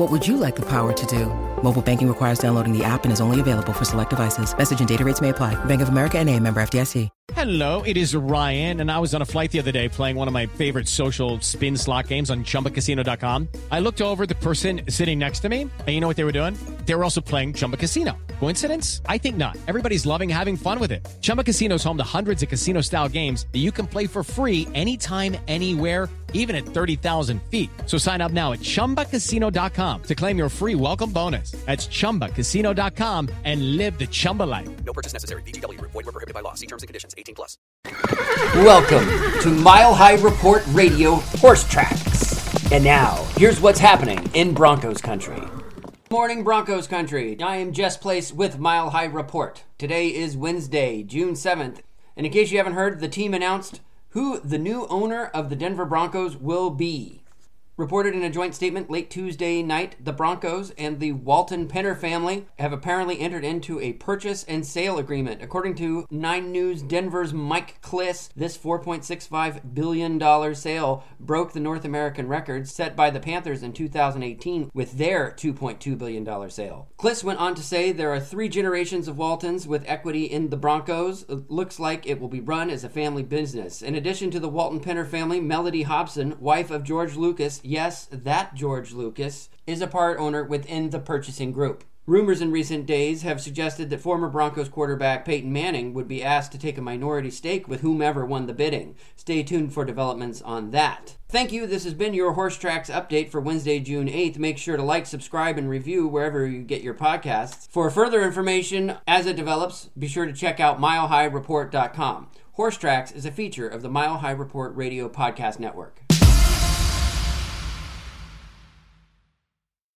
What would you like the power to do? Mobile banking requires downloading the app and is only available for select devices. Message and data rates may apply. Bank of America and a member FDIC. Hello, it is Ryan, and I was on a flight the other day playing one of my favorite social spin slot games on ChumbaCasino.com. I looked over the person sitting next to me, and you know what they were doing? They were also playing Chumba Casino. Coincidence? I think not. Everybody's loving having fun with it. Chumba Casino is home to hundreds of casino-style games that you can play for free anytime, anywhere even at 30,000 feet. So sign up now at ChumbaCasino.com to claim your free welcome bonus. That's ChumbaCasino.com and live the Chumba life. No purchase necessary. VGW. Void were prohibited by law. See terms and conditions. 18 plus. Welcome to Mile High Report Radio Horse Tracks. And now, here's what's happening in Broncos country. Morning, Broncos country. I am Jess Place with Mile High Report. Today is Wednesday, June 7th. And in case you haven't heard, the team announced who the new owner of the Denver Broncos will be. Reported in a joint statement late Tuesday night, the Broncos and the Walton Penner family have apparently entered into a purchase and sale agreement. According to 9 News Denver's Mike Klis, this $4.65 billion sale broke the North American record set by the Panthers in 2018 with their $2.2 billion sale. Klis went on to say there are three generations of Waltons with equity in the Broncos. It looks like it will be run as a family business. In addition to the Walton Penner family, Mellody Hobson, wife of George Lucas, yes, that George Lucas, is a part owner within the purchasing group. Rumors in recent days have suggested that former Broncos quarterback Peyton Manning would be asked to take a minority stake with whomever won the bidding. Stay tuned for developments on that. Thank you. This has been your Horse Tracks update for Wednesday, June 8th. Make sure to like, subscribe, and review wherever you get your podcasts. For further information as it develops, be sure to check out milehighreport.com. Horse Tracks is a feature of the Mile High Report Radio Podcast Network.